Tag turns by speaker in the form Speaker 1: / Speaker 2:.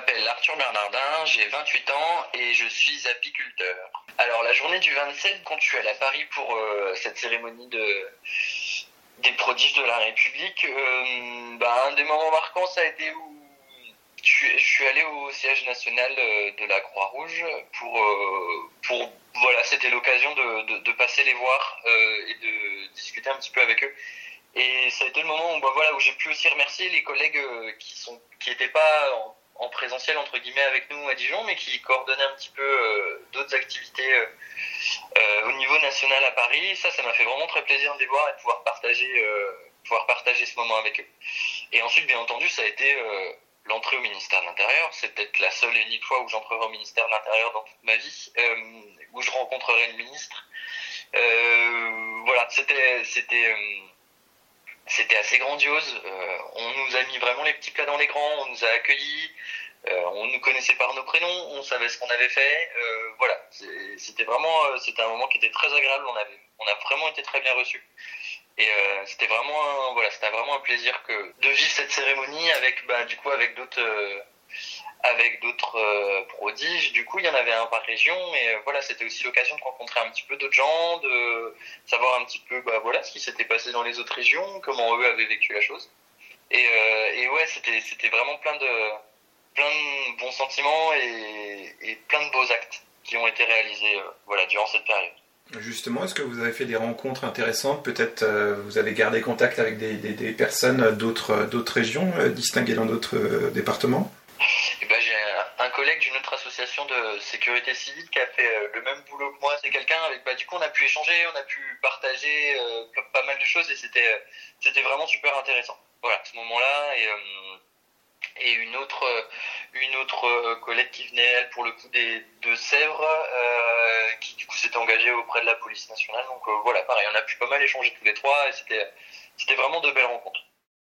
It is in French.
Speaker 1: Je m'appelle Arthur Bernardin, j'ai 28 ans et je suis apiculteur. Alors la journée du 27, quand je suis allé à Paris pour euh, cette cérémonie de, des prodiges de la République, euh, bah, un des moments marquants, ça a été où je suis, allé au siège national euh, de la Croix-Rouge pour, euh, pour voilà, c'était l'occasion de, de, passer les voir et de discuter un petit peu avec eux. Et ça a été le moment où, bah, voilà, où j'ai pu aussi remercier les collègues qui sont qui n'étaient pas en présentiel entre guillemets avec nous à Dijon, mais qui coordonnaient un petit peu euh, d'autres activités euh, euh, au niveau national à Paris. Ça, ça m'a fait vraiment très plaisir de les voir et de pouvoir partager, pouvoir partager ce moment avec eux. Et ensuite, bien entendu, ça a été l'entrée au ministère de l'Intérieur. C'est peut-être la seule et unique fois où j'entrerai au ministère de l'Intérieur dans toute ma vie, où je rencontrerai le ministre. Voilà, c'était, c'était assez grandiose. Euh, on nous a mis vraiment les petits plats dans les grands, on nous a accueillis, euh, on nous connaissait par nos prénoms, on savait ce qu'on avait fait. Euh, voilà, c'était vraiment, c'était un moment qui était très agréable. On avait, on a vraiment été très bien reçus. Et c'était vraiment, un, voilà, c'était vraiment un plaisir que de vivre cette cérémonie avec, bah, du coup, avec d'autres. Avec d'autres euh, prodiges. Du coup, il y en avait un par région, mais euh, voilà, c'était aussi l'occasion de rencontrer un petit peu d'autres gens, de savoir un petit peu, bah voilà, ce qui s'était passé dans les autres régions, comment eux avaient vécu la chose. Et, euh, et ouais, c'était c'était vraiment plein de plein de bons sentiments et, et plein de beaux actes qui ont été réalisés, voilà, durant cette période.
Speaker 2: Justement, est-ce que vous avez fait des rencontres intéressantes? Peut-être vous avez gardé contact avec des, des- personnes d'autres d'autres régions, distinguées dans d'autres départements?
Speaker 1: Et un, collègue d'une autre association de sécurité civile qui a fait euh, le même boulot que moi. C'est quelqu'un avec, bah, du coup, on a pu échanger, on a pu partager euh, pas mal de choses et c'était, euh, c'était vraiment super intéressant. Voilà, ce moment-là et, et une autre, une autre collègue qui venait, elle, pour le coup, des, de Sèvres, qui du coup s'était engagée auprès de la police nationale. Donc voilà, pareil, on a pu pas mal échanger tous les trois et c'était, c'était vraiment de belles rencontres.